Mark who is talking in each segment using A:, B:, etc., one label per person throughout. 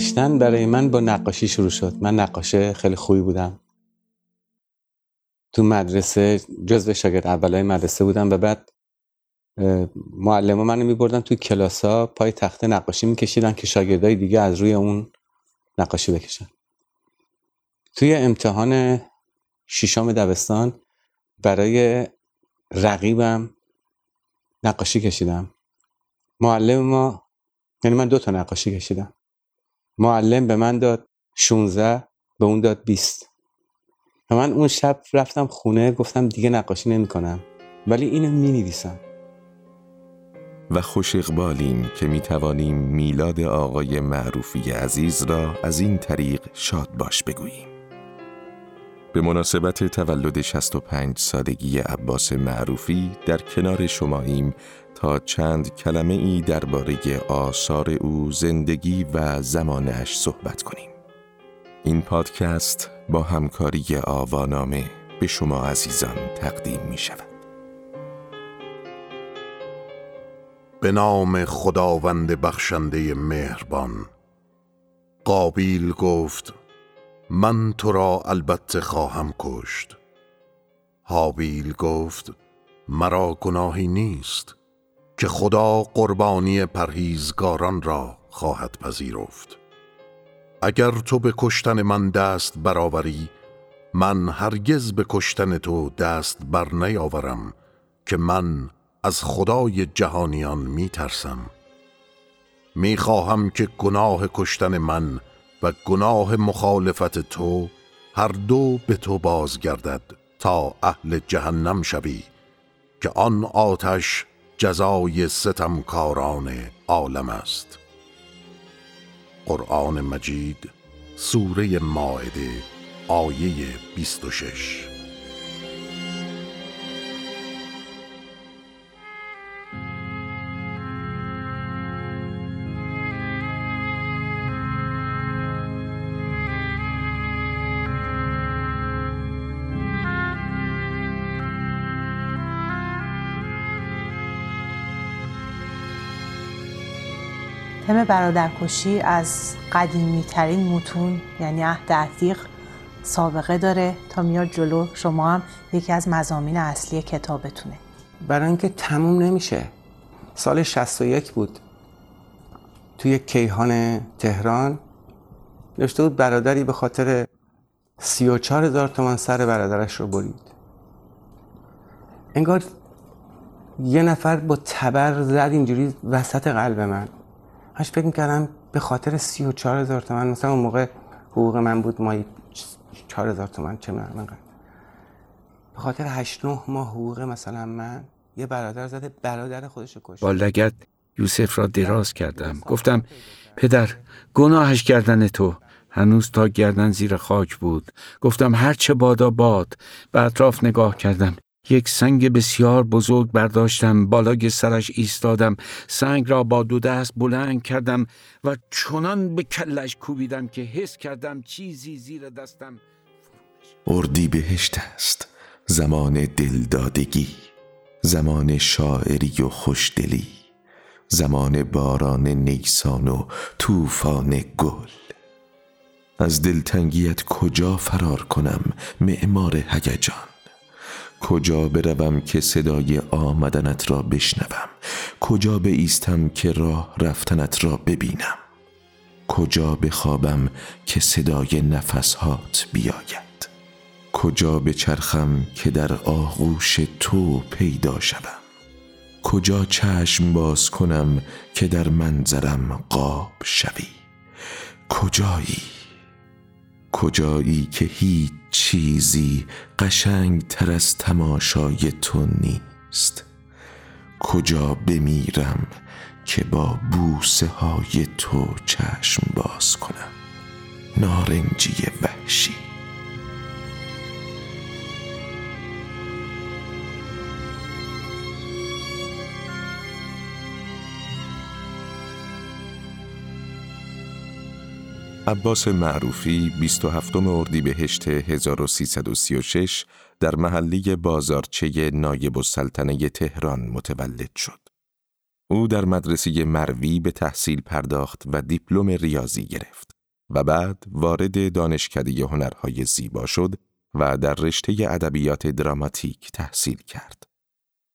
A: نوشتن برای من با نقاشی شروع شد. من نقاشه خیلی خوبی بودم. تو مدرسه جزو شاگرد اولای مدرسه بودم و بعد معلم منو میبردن توی ها پای تخت نقاشی میکشیدن که شاگردای دیگه از روی اون نقاشی بکشن. توی امتحان شیشام دبستان برای رقیبم نقاشی کشیدم. معلم ما یعنی من دو تا نقاشی کشیدم. معلم به من داد 16 به اون داد 20 و من اون شب رفتم خونه گفتم دیگه نقاشی نمی کنم ولی اینو می نویسم
B: و خوش اقبالیم که می توانیم میلاد آقای معروفی عزیز را از این طریق شاد باش بگوییم. به مناسبت تولد 65 سالگی عباس معروفی در کنار شماییم تا چند کلمه ای درباره آثار او زندگی و زمانش صحبت کنیم. این پادکست با همکاری آوانامه به شما عزیزان تقدیم می شود.
C: به نام خداوند بخشنده مهربان قابیل گفت من تو را البته خواهم کشت حابیل گفت مرا گناهی نیست که خدا قربانی پرهیزگاران را خواهد پذیرفت. اگر تو به کشتن من دست برآوری من هرگز به کشتن تو دست بر نیاورم که من از خدای جهانیان می ترسم می خواهم که گناه کشتن من و گناه مخالفت تو هر دو به تو بازگردد تا اهل جهنم شوی که آن آتش جزای ستمکاران عالم است. قرآن مجید سوره ماعده آیه 26
D: تم برادرکشی از قدیمی ترین متون یعنی عهد عتیق سابقه داره تا میاد جلو. شما هم یکی از مزامین اصلی کتابتونه.
A: برای اینکه تموم نمیشه. سال 61 بود. توی کیهان تهران نوشته بود برادری به خاطر 34 هزار تومن سر برادرش رو برید. انگار یه نفر با تبر زد اینجوری وسط قلب من. هاش فکر می‌کردم به خاطر سی و چهار هزار تومن مثلا اون موقع حقوق من بود مایی چهار هزار تومن چه من به خاطر هشت نه ماه حقوق مثلا من یه برادر زده برادر خودش کشت.
E: با لگت یوسف را دراز کردم. گفتم پدر گناهش کردن تو. هنوز تا گردن زیر خاک بود. گفتم هر چه بادا باد. به اطراف نگاه کردم. یک سنگ بسیار بزرگ برداشتم بالای سرش ایستادم سنگ را با دو دست بلند کردم و چنان به کلش کوبیدم که حس کردم چیزی زیر دستم
B: اردی بهشت است زمان دلدادگی زمان شاعری و خوشدلی زمان باران نیسان و طوفان گل. از دلتنگیت کجا فرار کنم معمار هیجان؟ کجا بروم که صدای آمدنت را بشنوم؟ کجا ایستم که راه رفتنت را ببینم؟ کجا بخوابم که صدای نفسهات بیاید؟ کجا بچرخم که در آغوش تو پیدا شوم؟ کجا چشم باز کنم که در منظرم قاب شوی؟ کجایی؟ کجایی که هیچ چیزی قشنگ تر از تماشای تو نیست. کجا بمیرم که با بوسه های تو چشم باز کنم؟ نارنجی وحشی. عباس معروفی 27 اردیبهشت 1336 در محلی بازارچه نایب السلطنه تهران متولد شد. او در مدرسه مروی به تحصیل پرداخت و دیپلم ریاضی گرفت و بعد وارد دانشکده هنرهای زیبا شد و در رشته ادبیات دراماتیک تحصیل کرد.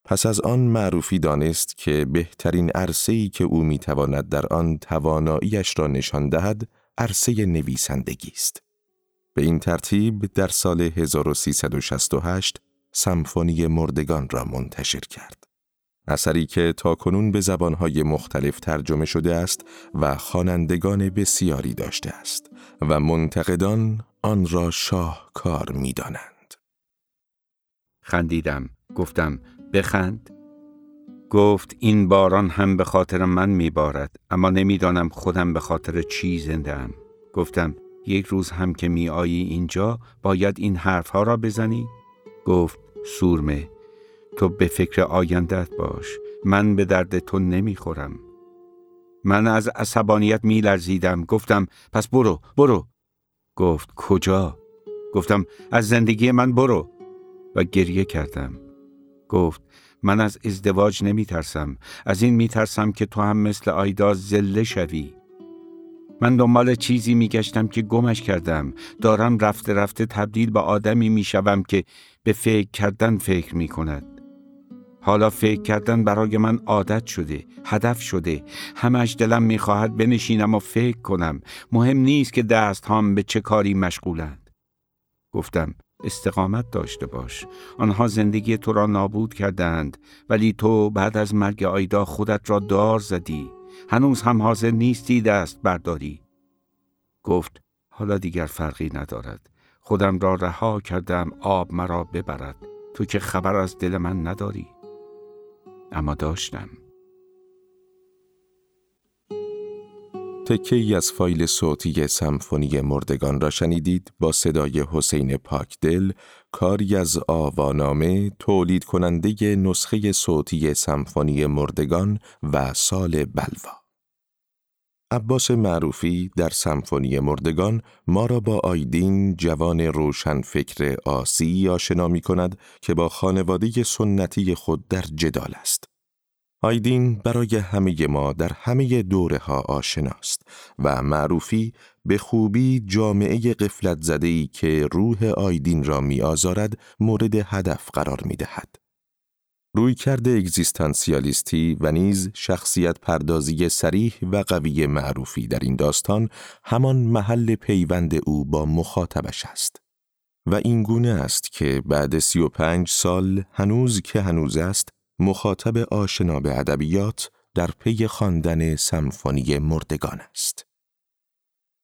B: پس از آن معروفی دانست که بهترین عرصه‌ای که او می‌تواند در آن تواناییش را نشان دهد عرصه نویسندگی است. به این ترتیب در سال 1368 سمفونی مردگان را منتشر کرد. اثری که تا کنون به زبانهای مختلف ترجمه شده است و خوانندگان بسیاری داشته است و منتقدان آن را شاهکار می دانند.
E: خندیدم. گفتم بخند. گفت این باران هم به خاطر من می بارد اما نمی‌دانم خودم به خاطر چی زنده ام. گفتم یک روز هم که می آیی اینجا باید این حرفها را بزنی؟ گفت سورمه تو به فکر آیندت باش من به درد تو نمی‌خورم. من از عصبانیت می لرزیدم گفتم پس برو برو. گفت کجا؟ گفتم از زندگی من برو. و گریه کردم. گفت من از ازدواج نمی ترسم از این می ترسم که تو هم مثل آیدا زله شوی من دنبال چیزی می گشتم که گمش کردم دارم رفته رفته تبدیل به آدمی می شوم که به فکر کردن فکر می کند حالا فکر کردن برای من عادت شده، هدف شده. همش دلم می‌خواهد بنشینم و فکر کنم. مهم نیست که دست هم به چه کاری مشغولند. گفتم استقامت داشته باش. آنها زندگی تو را نابود کردند ولی تو بعد از مرگ آیدا خودت را دار زدی. هنوز هم حاضر نیستی دست برداری. گفت حالا دیگر فرقی ندارد. خودم را رها کردم آب مرا ببرد. تو که خبر از دل من نداری. اما داشتم
B: تکه ای از فایل صوتی سمفونی مردگان را شنیدید با صدای حسین پاکدل کاری از آوانامه تولید کننده نسخه صوتی سمفونی مردگان و سال بلوا عباس معروفی در سمفونی مردگان ما را با آیدین جوان روشن فکر آسی آشنا می کند که با خانواده سنتی خود در جدال است. آیدین برای همه ما در همه دوره ها آشناست و معروفی به خوبی جامعه قفلت زده ای که روح آیدین را می آزارد مورد هدف قرار می دهد. روی کرده اگزیستانسیالیستی و نیز شخصیت پردازی سریح و قوی معروفی در این داستان همان محل پیوند او با مخاطبش است. و این گونه است که بعد سی و پنج سال هنوز که هنوز است مخاطب آشنا به ادبیات در پی خواندن سمفونی مردگان است.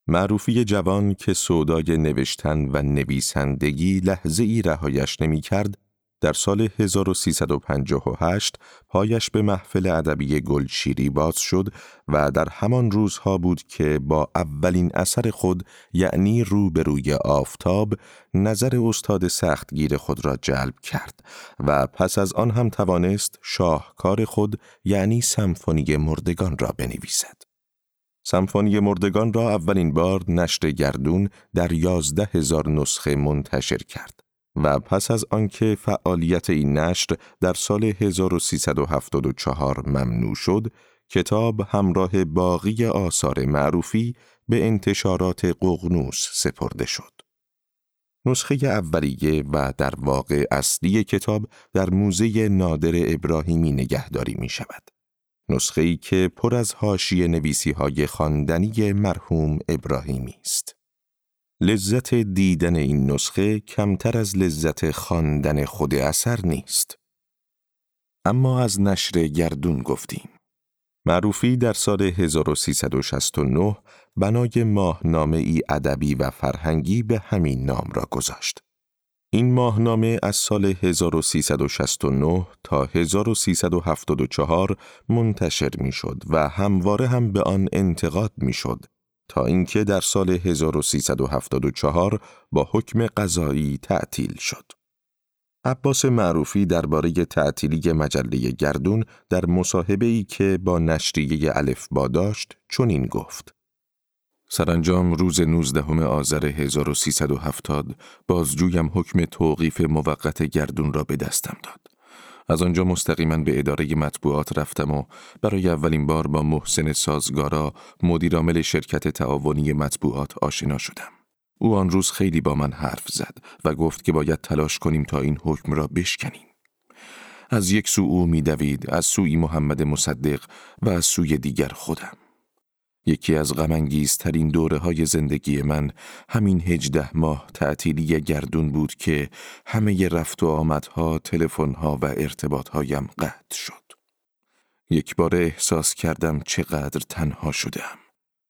B: معروفی جوان که سودای نوشتن و نویسندگی لحظه ای رهایش نمی کرد در سال 1358 پایش به محفل ادبی گلشیری باز شد و در همان روزها بود که با اولین اثر خود یعنی روبروی آفتاب نظر استاد سختگیر خود را جلب کرد و پس از آن هم توانست شاهکار خود یعنی سمفونی مردگان را بنویسد. سمفونی مردگان را اولین بار نشر گردون در یازده هزار نسخه منتشر کرد. و پس از آنکه فعالیت این نشر در سال 1374 ممنوع شد، کتاب همراه باقی آثار معروفی به انتشارات قغنوس سپرده شد. نسخه اولیه و در واقع اصلی کتاب در موزه نادر ابراهیمی نگهداری می شود. نسخه ای که پر از حاشیه نویسی های خواندنی مرحوم ابراهیمی است. لذت دیدن این نسخه کمتر از لذت خواندن خود اثر نیست. اما از نشر گردون گفتیم. معروفی در سال 1369 بنای ماهنامه ای ادبی و فرهنگی به همین نام را گذاشت. این ماهنامه از سال 1369 تا 1374 منتشر می شد و همواره هم به آن انتقاد می شد تا اینکه در سال 1374 با حکم قضایی تعطیل شد. عباس معروفی درباره تعطیلی مجله گردون در مصاحبه ای که با نشریه الف با داشت چنین گفت: سرانجام روز 19 آذر 1370 بازجویم حکم توقیف موقت گردون را به دستم داد. از آنجا مستقیما به اداره مطبوعات رفتم و برای اولین بار با محسن سازگارا مدیرعامل شرکت تعاونی مطبوعات آشنا شدم. او آن روز خیلی با من حرف زد و گفت که باید تلاش کنیم تا این حکم را بشکنیم. از یک سو او میدوید، از سوی محمد مصدق و از سوی دیگر خودم. یکی از غمانگیزترین دوره های زندگی من همین هجده ماه تعطیلی گردون بود که همه رفت و آمدها، تلفن‌ها و ارتباطهایم قطع شد. یک بار احساس کردم چقدر تنها شدم.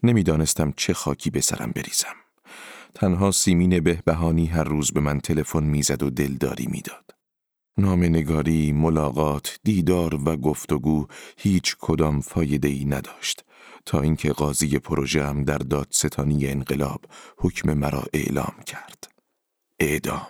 B: نمی‌دانستم چه خاکی به سرم بریزم. تنها سیمین بهبهانی هر روز به من تلفن می‌زد و دلداری می‌داد. نگاری، ملاقات، دیدار و گفتگو هیچ کدام فایده ای نداشت تا اینکه قاضی پروژه در دادستانی انقلاب حکم مرا اعلام کرد. اعدام.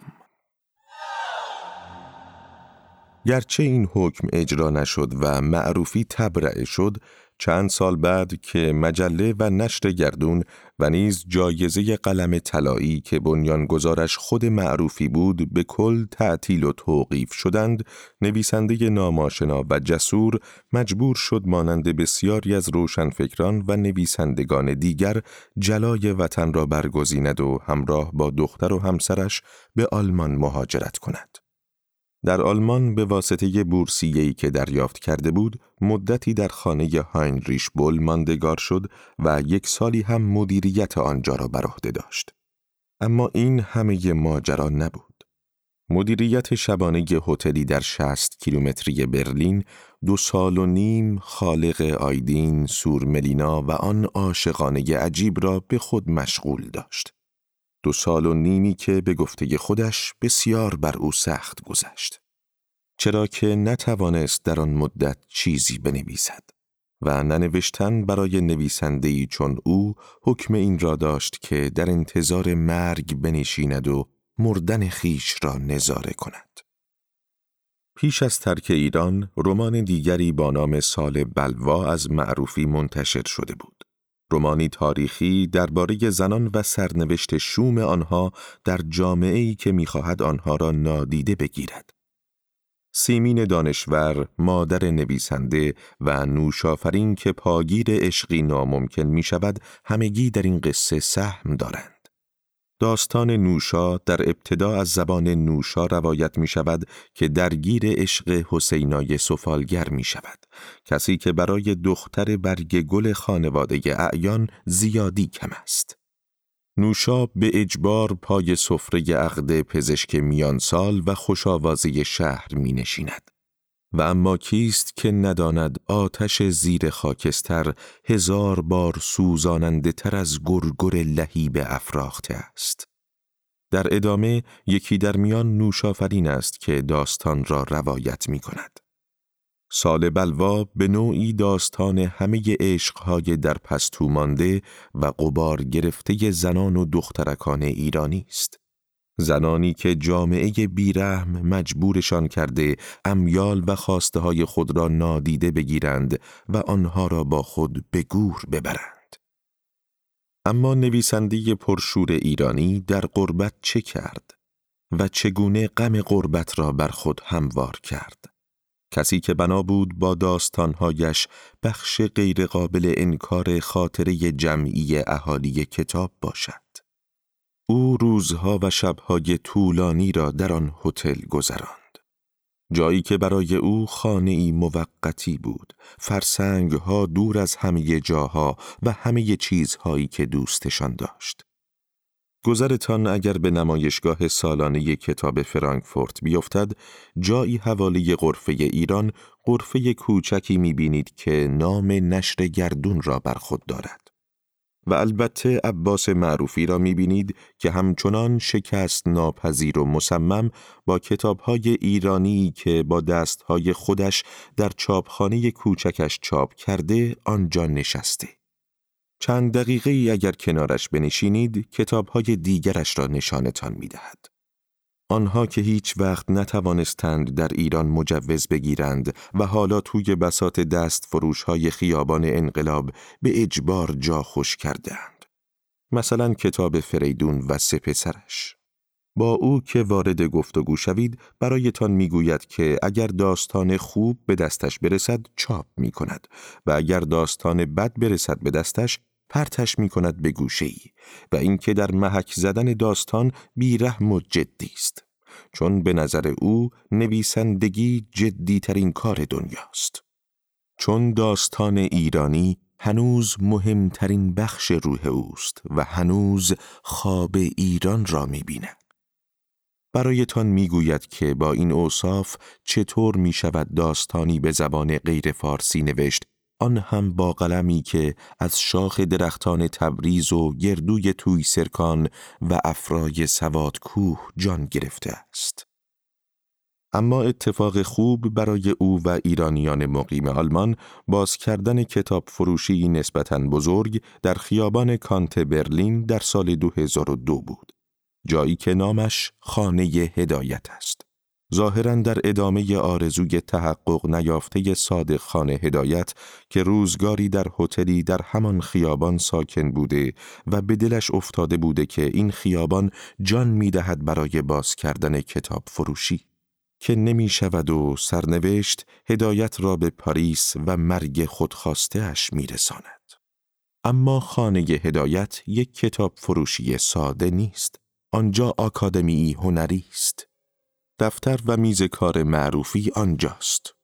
B: گرچه این حکم اجرا نشد و معروفی تبرعه شد چند سال بعد که مجله و نشر گردون و نیز جایزه قلم طلایی که بنیانگذارش خود معروفی بود به کل تعطیل و توقیف شدند نویسنده ناماشنا و جسور مجبور شد مانند بسیاری از روشنفکران و نویسندگان دیگر جلای وطن را برگزیند و همراه با دختر و همسرش به آلمان مهاجرت کند. در آلمان به واسطه بورسیه‌ای که دریافت کرده بود، مدتی در خانه هاینریش بول ماندگار شد و یک سالی هم مدیریت آنجا را بر عهده داشت. اما این همه ماجرا نبود. مدیریت شبانه هتلی در 60 کیلومتری برلین دو سال و نیم خالق آیدین، سورملینا و آن عاشقانه عجیب را به خود مشغول داشت. دو سال و نیمی که به گفته خودش بسیار بر او سخت گذشت. چرا که نتوانست در آن مدت چیزی بنویسد و ننوشتن برای نویسندهی چون او حکم این را داشت که در انتظار مرگ بنشیند و مردن خیش را نظاره کند. پیش از ترک ایران، رمان دیگری با نام سال بلوا از معروفی منتشر شده بود. رومانی تاریخی درباره زنان و سرنوشت شوم آنها در جامعه‌ای که می‌خواهد آنها را نادیده بگیرد. سیمین دانشور، مادر نویسنده و نوشافرین که پاگیر عشقی ناممکن می شود همگی در این قصه سهم دارند. داستان نوشا در ابتدا از زبان نوشا روایت می شود که درگیر عشق حسینای سفالگر می شود. کسی که برای دختر برگ گل خانواده اعیان زیادی کم است. نوشا به اجبار پای سفره عقد پزشک میانسال و خوشاوازی شهر می نشیند. و اما کیست که نداند آتش زیر خاکستر هزار بار سوزاننده تر از گرگر لهیب افراخته است. در ادامه یکی در میان نوشافرین است که داستان را روایت می کند. سال بلوا به نوعی داستان همه عشقهای در پستو مانده و قبار گرفته زنان و دخترکان ایرانی است. زنانی که جامعه بیرحم مجبورشان کرده امیال و خواسته های خود را نادیده بگیرند و آنها را با خود به گور ببرند. اما نویسنده پرشور ایرانی در قربت چه کرد و چگونه غم قربت را بر خود هموار کرد؟ کسی که بنا بود با داستانهایش بخش غیرقابل انکار خاطره جمعی اهالی کتاب باشد. او روزها و شبهای طولانی را در آن هتل گذراند. جایی که برای او خانه موقتی بود، فرسنگ ها دور از همه جاها و همه چیزهایی که دوستشان داشت. گذرتان اگر به نمایشگاه سالانه کتاب فرانکفورت بیفتد، جایی حوالی قرفه ایران، قرفه کوچکی می‌بینید که نام نشر گردون را بر خود دارد. و البته عباس معروفی را می‌بینید که همچنان شکست ناپذیر و مصمم با کتابهای ایرانی که با دستهای خودش در چاپخانه کوچکش چاپ کرده آنجا نشسته. چند دقیقه ای اگر کنارش بنشینید کتابهای دیگرش را نشانتان می‌دهد. آنها که هیچ وقت نتوانستند در ایران مجوز بگیرند و حالا توی بسات دست فروش های خیابان انقلاب به اجبار جا خوش کردند. مثلا کتاب فریدون و سپسرش. با او که وارد گفتگو شوید برایتان می‌گوید که اگر داستان خوب به دستش برسد چاپ می کند و اگر داستان بد برسد به دستش پرتش می کند به گوشه ای و اینکه در محک زدن داستان بیرحم و جدی است چون به نظر او نویسندگی جدی ترین کار دنیاست چون داستان ایرانی هنوز مهمترین بخش روح اوست و هنوز خواب ایران را می بیند. برایتان می‌گوید که با این اوصاف چطور می شود داستانی به زبان غیر فارسی نوشت آن هم با قلمی که از شاخ درختان تبریز و گردوی توی سرکان و افرای سواد کوه جان گرفته است. اما اتفاق خوب برای او و ایرانیان مقیم آلمان باز کردن کتاب فروشی نسبتاً بزرگ در خیابان کانت برلین در سال 2002 بود. جایی که نامش خانه هدایت است. ظاهرا در ادامه آرزوی تحقق نیافته صادق خانه هدایت که روزگاری در هتلی در همان خیابان ساکن بوده و به دلش افتاده بوده که این خیابان جان می‌دهد برای باز کردن کتاب فروشی که نمی شود و سرنوشت هدایت را به پاریس و مرگ خودخواسته اش می رساند. اما خانه هدایت یک کتاب فروشی ساده نیست. آنجا آکادمی هنری است. دفتر و میز کار معروفی آنجاست.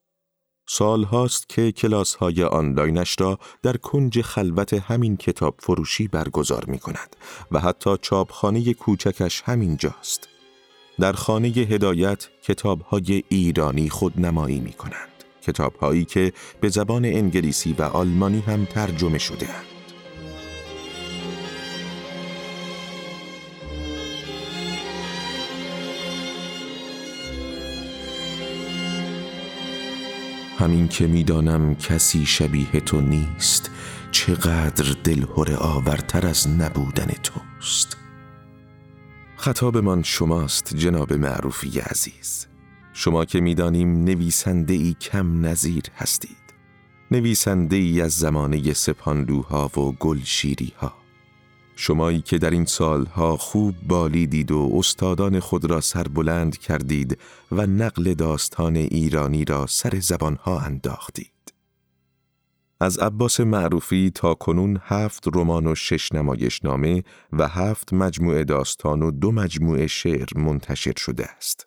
B: سال هاست که کلاس های آنلاینش را در کنج خلوت همین کتاب فروشی برگزار می کند و حتی چاپخانه کوچکش همین جاست. در خانه هدایت کتاب های ایرانی خود نمایی می کنند. کتاب هایی که به زبان انگلیسی و آلمانی هم ترجمه شده اند. همین که می‌دانم کسی شبیه تو نیست چقدر دلهور آورتر از نبودن توست. خطابمان شماست جناب معروفی عزیز. شما که می‌دانیم نویسنده ای کم نظیر هستید. نویسنده ای از زمانه سپاندوها و گلشیری ها شمایی که در این سالها خوب بالیدید و استادان خود را سربلند کردید و نقل داستان ایرانی را سر زبانها انداختید. از عباس معروفی تا کنون هفت رمان و شش نمایشنامه و هفت مجموعه داستان و دو مجموعه شعر منتشر شده است.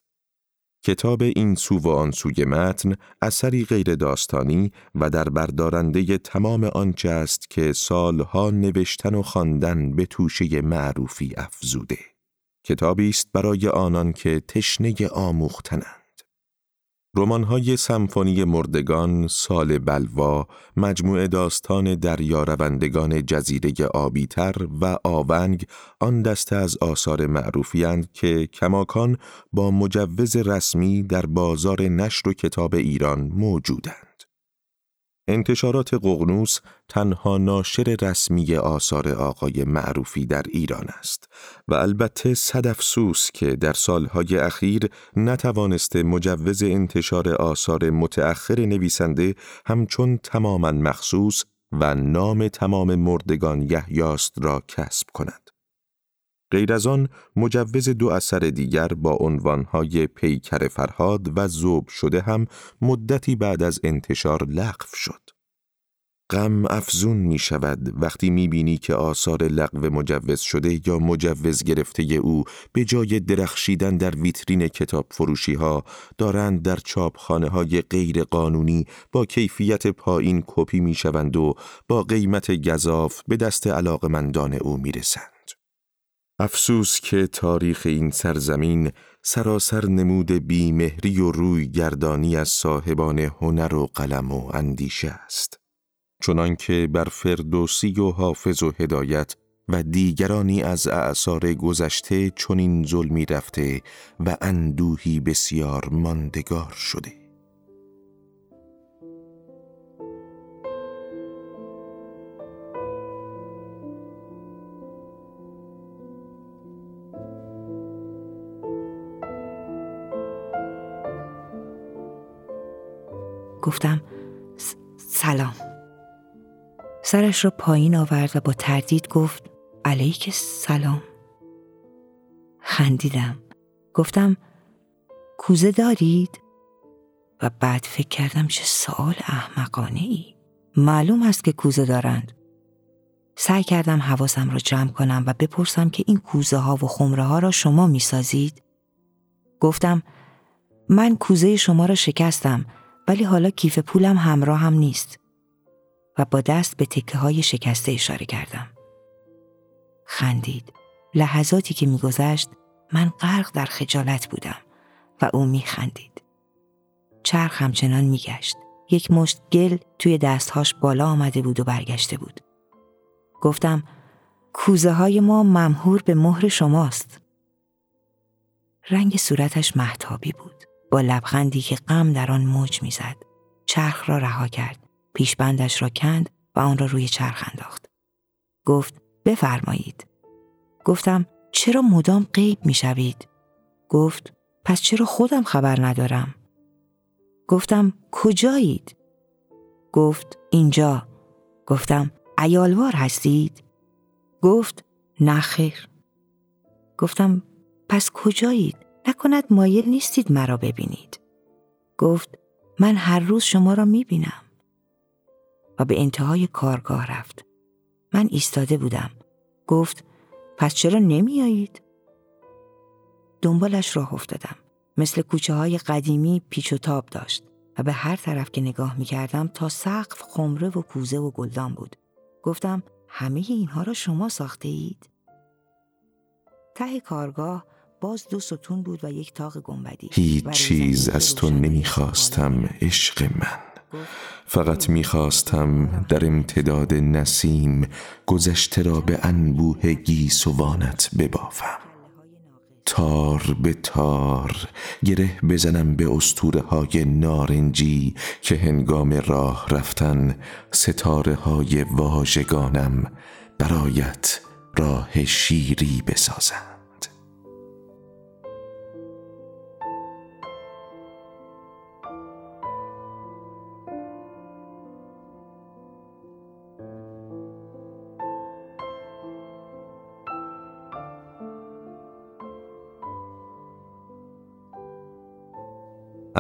B: کتاب این سو و آن سوی متن اثری غیر داستانی و در بردارنده تمام آنچه است که سالها نوشتن و خواندن به توشه معروفی افزوده. کتابی است برای آنان که تشنه آموختنند. رمان‌های سمفونی مردگان، سال بلوا، مجموعه داستان روندگان جزیره آبیتر و آونگ آن دسته از آثار معروفی که کماکان با مجوز رسمی در بازار نشر و کتاب ایران موجودند. انتشارات قغنوس تنها ناشر رسمی آثار آقای معروفی در ایران است و البته صد افسوس که در سالهای اخیر نتوانسته مجوز انتشار آثار متأخر نویسنده همچون تماما مخصوص و نام تمام مردگان یحیاست را کسب کند. غیر از آن مجوز دو اثر دیگر با عنوانهای پیکر فرهاد و زوب شده هم مدتی بعد از انتشار لغو شد. غم افزون می شود وقتی می بینی که آثار لغو مجوز شده یا مجوز گرفته او به جای درخشیدن در ویترین کتاب فروشی ها دارند در چاپخانه های غیر قانونی با کیفیت پایین کپی می شوند و با قیمت گذاف به دست علاقمندان او می رسند. افسوس که تاریخ این سرزمین سراسر نمود بیمهری و روی گردانی از صاحبان هنر و قلم و اندیشه است. چنانکه بر فردوسی و حافظ و هدایت و دیگرانی از اعثار گذشته چنین ظلمی رفته و اندوهی بسیار ماندگار شده.
F: گفتم سلام. سرش را پایین آورد و با تردید گفت علیک سلام خندیدم. گفتم کوزه دارید؟ و بعد فکر کردم چه سوال احمقانه ای معلوم است که کوزه دارند. سعی کردم حواسم را جمع کنم و بپرسم که این کوزه ها و خمره ها را شما می سازید؟ گفتم من کوزه شما را شکستم. ولی حالا کیف پولم همراه هم نیست و با دست به تکه های شکسته اشاره کردم. خندید. لحظاتی که میگذشت من غرق در خجالت بودم و او میخندید. چرخ همچنان میگشت. یک مشت گل توی دستهاش بالا آمده بود و برگشته بود. گفتم کوزه های ما ممهور به مهر شماست. رنگ صورتش محتابی بود. با لبخندی که غم در آن موج می‌زد. چرخ را رها کرد. پیشبندش را کند و آن را روی چرخ انداخت. گفت بفرمایید. گفتم چرا مدام غیب می‌شوید؟ گفت پس چرا خودم خبر ندارم؟ گفتم کجایید؟ گفت اینجا. گفتم ایالوار هستید؟ گفت نخیر. گفتم پس کجایید؟ نکند مایل نیستید مرا ببینید. گفت من هر روز شما را می‌بینم. و به انتهای کارگاه رفت. من ایستاده بودم. گفت پس چرا نمیایید؟ دنبالش راه افتادم. مثل کوچه های قدیمی پیچ و تاب داشت و به هر طرف که نگاه می کردم تا سقف خمره و کوزه و گلدان بود. گفتم همه اینها را شما ساخته اید؟ ته کارگاه باز دو ستون بود و یک تاق گنبدی.
B: هیچ چیز از تو نمی‌خواستم عشق من. فقط می‌خواستم در امتداد نسیم گذشته را به انبوه گیسوانت ببافم تار به تار گره بزنم به استوره های نارنجی که هنگام راه رفتن ستاره های واژگانم برایت راه شیری بسازم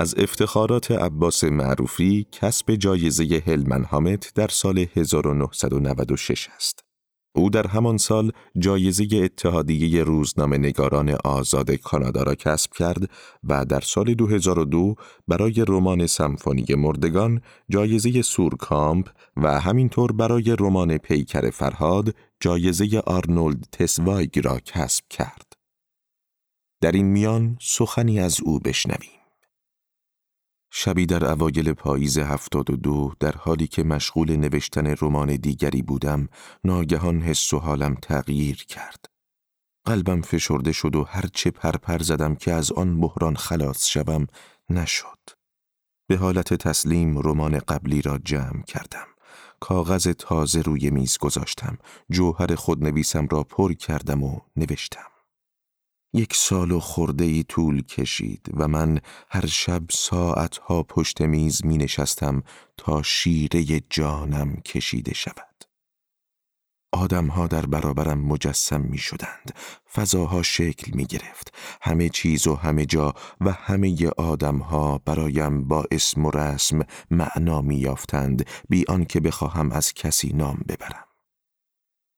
B: از افتخارات عباس معروفی کسب جایزه هلمن هامت در سال 1996 است. او در همان سال جایزه اتحادیه روزنامه نگاران آزاد کانادا را کسب کرد و در سال 2002 برای رمان سمفونی مردگان جایزه سورکامپ و همینطور برای رمان پیکر فرهاد جایزه آرنولد تسوایگ را کسب کرد. در این میان سخنی از او بشنویم. شبی در اوایل پاییز هفتاد و دو در حالی که مشغول نوشتن رمان دیگری بودم ناگهان حس و حالم تغییر کرد. قلبم فشرده شد و هرچه پرپر زدم که از آن بحران خلاص شوم نشد. به حالت تسلیم رمان قبلی را جمع کردم. کاغذ تازه روی میز گذاشتم. جوهر خودنویسم را پر کردم و نوشتم. یک سال و خورده ای طول کشید و من هر شب ساعتها پشت میز می نشستم تا شیره جانم کشیده شود. آدمها در برابرم مجسم می شدند. فضاها شکل می گرفت. همه چیز و همه جا و همه آدمها برایم با اسم و رسم معنا می یافتند بی آنکه بخواهم از کسی نام ببرم.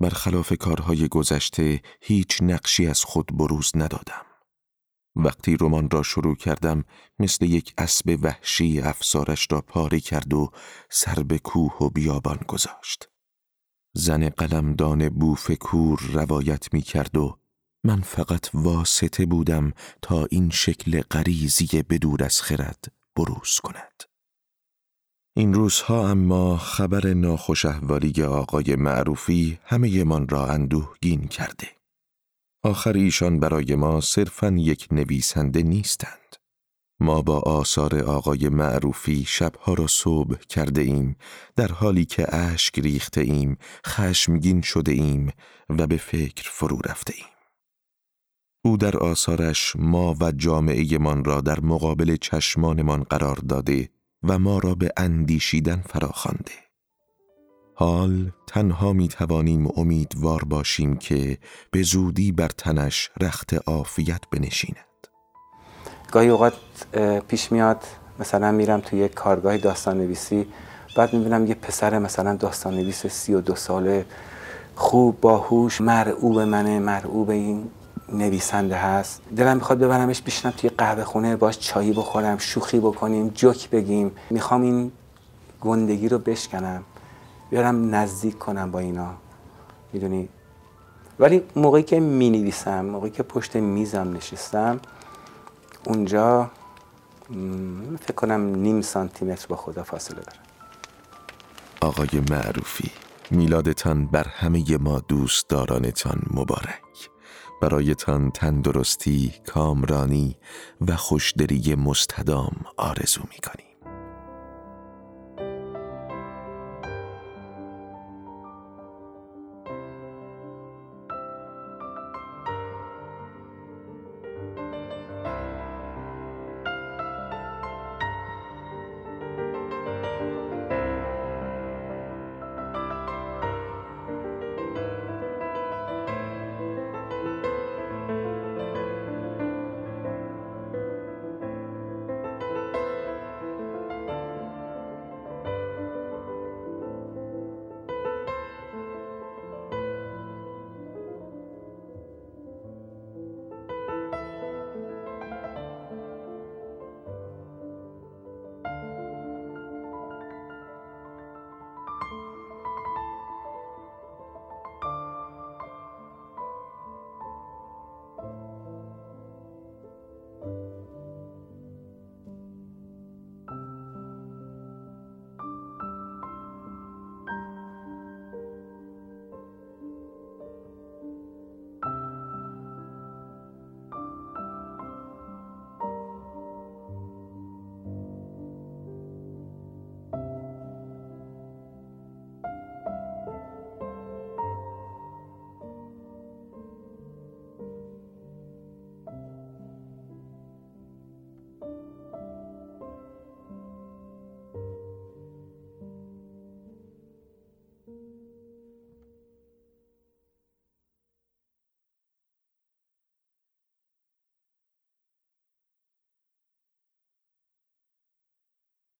B: برخلاف کارهای گذشته هیچ نقشی از خود بروز ندادم. وقتی رمان را شروع کردم مثل یک اسب وحشی افسارش را پاره کرد و سر به کوه و بیابان گذاشت. زن قلمدان بوفکور روایت می کرد و من فقط واسطه بودم تا این شکل غریزی بدور از خرد بروز کند. این روزها اما خبر ناخوش احوالی آقای معروفی همه من را اندوهگین کرده. آخر ایشان برای ما صرفا یک نویسنده نیستند. ما با آثار آقای معروفی شبها را صبح کرده ایم در حالی که اشک ریخته ایم خشمگین شده ایم و به فکر فرو رفته ایم. او در آثارش ما و جامعه من را در مقابل چشمانمان قرار داده و ما را به اندیشیدن فراخوانده. حال تنها می توانیم امیدوار باشیم که به زودی بر تنش رخت عافیت بنشیند.
A: گاهی اوقات پیش میاد مثلا میرم توی یک کارگاه داستان نویسی بعد می‌بینم یه پسر مثلا داستان نویس سی و دو ساله خوب باهوش مرعوب منه مرعوب این نویسنده هست. دلم می‌خواد ببرمش بشنم توی قهوه خونه باش چایی بخورم شوخی بکنیم جوک بگیم. می‌خوام این گندگی رو بشکنم بیارم نزدیک کنم با اینا. می‌دونی؟ ولی موقعی که می نویسم موقعی که پشت میزم نشستم اونجا فکر کنم نیم سانتیمتر با خدا فاصله دارم
B: آقای معروفی میلادتان بر همه ما دوستدارانتان مبارک. برایتان تندرستی، کامرانی و خوشدری مستدام آرزو می